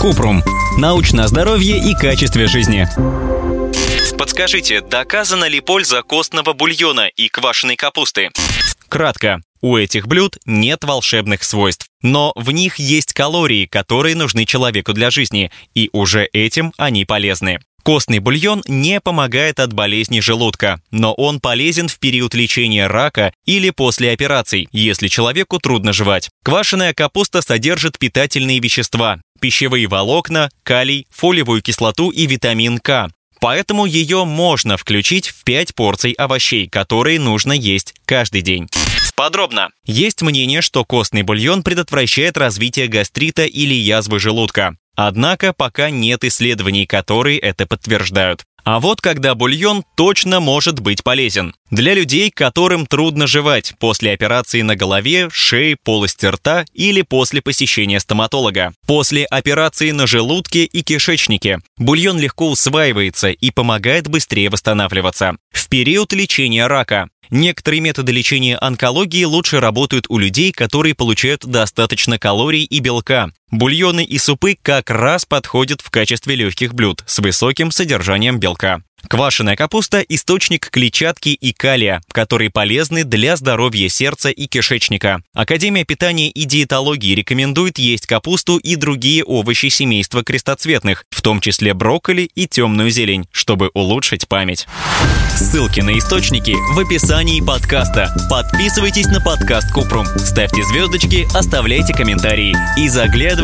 Купрум. Научное здоровье и качестве жизни. Подскажите, доказана ли польза костного бульона и квашеной капусты? Кратко. У этих блюд нет волшебных свойств, но в них есть калории, которые нужны человеку для жизни, и уже этим они полезны. Костный бульон не помогает от болезни желудка, но он полезен в период лечения рака или после операций, если человеку трудно жевать. Квашеная капуста содержит питательные вещества, пищевые волокна, калий, фолиевую кислоту и витамин К. Поэтому ее можно включить в 5 порций овощей, которые нужно есть каждый день. Подробно. Есть мнение, что костный бульон предотвращает развитие гастрита или язвы желудка. Однако пока нет исследований, которые это подтверждают. А вот когда бульон точно может быть полезен. Для людей, которым трудно жевать после операции на голове, шее, полости рта или после посещения стоматолога. После операции на желудке и кишечнике. Бульон легко усваивается и помогает быстрее восстанавливаться. В период лечения рака. Некоторые методы лечения онкологии лучше работают у людей, которые получают достаточно калорий и белка. Бульоны и супы как раз подходят в качестве легких блюд с высоким содержанием белка. Квашеная капуста – источник клетчатки и калия, которые полезны для здоровья сердца и кишечника. Академия питания и диетологии рекомендует есть капусту и другие овощи семейства крестоцветных, в том числе брокколи и темную зелень, чтобы улучшить память. Ссылки на источники в описании подкаста. Подписывайтесь на подкаст Купрум, ставьте звездочки, оставляйте комментарии и заглядывайте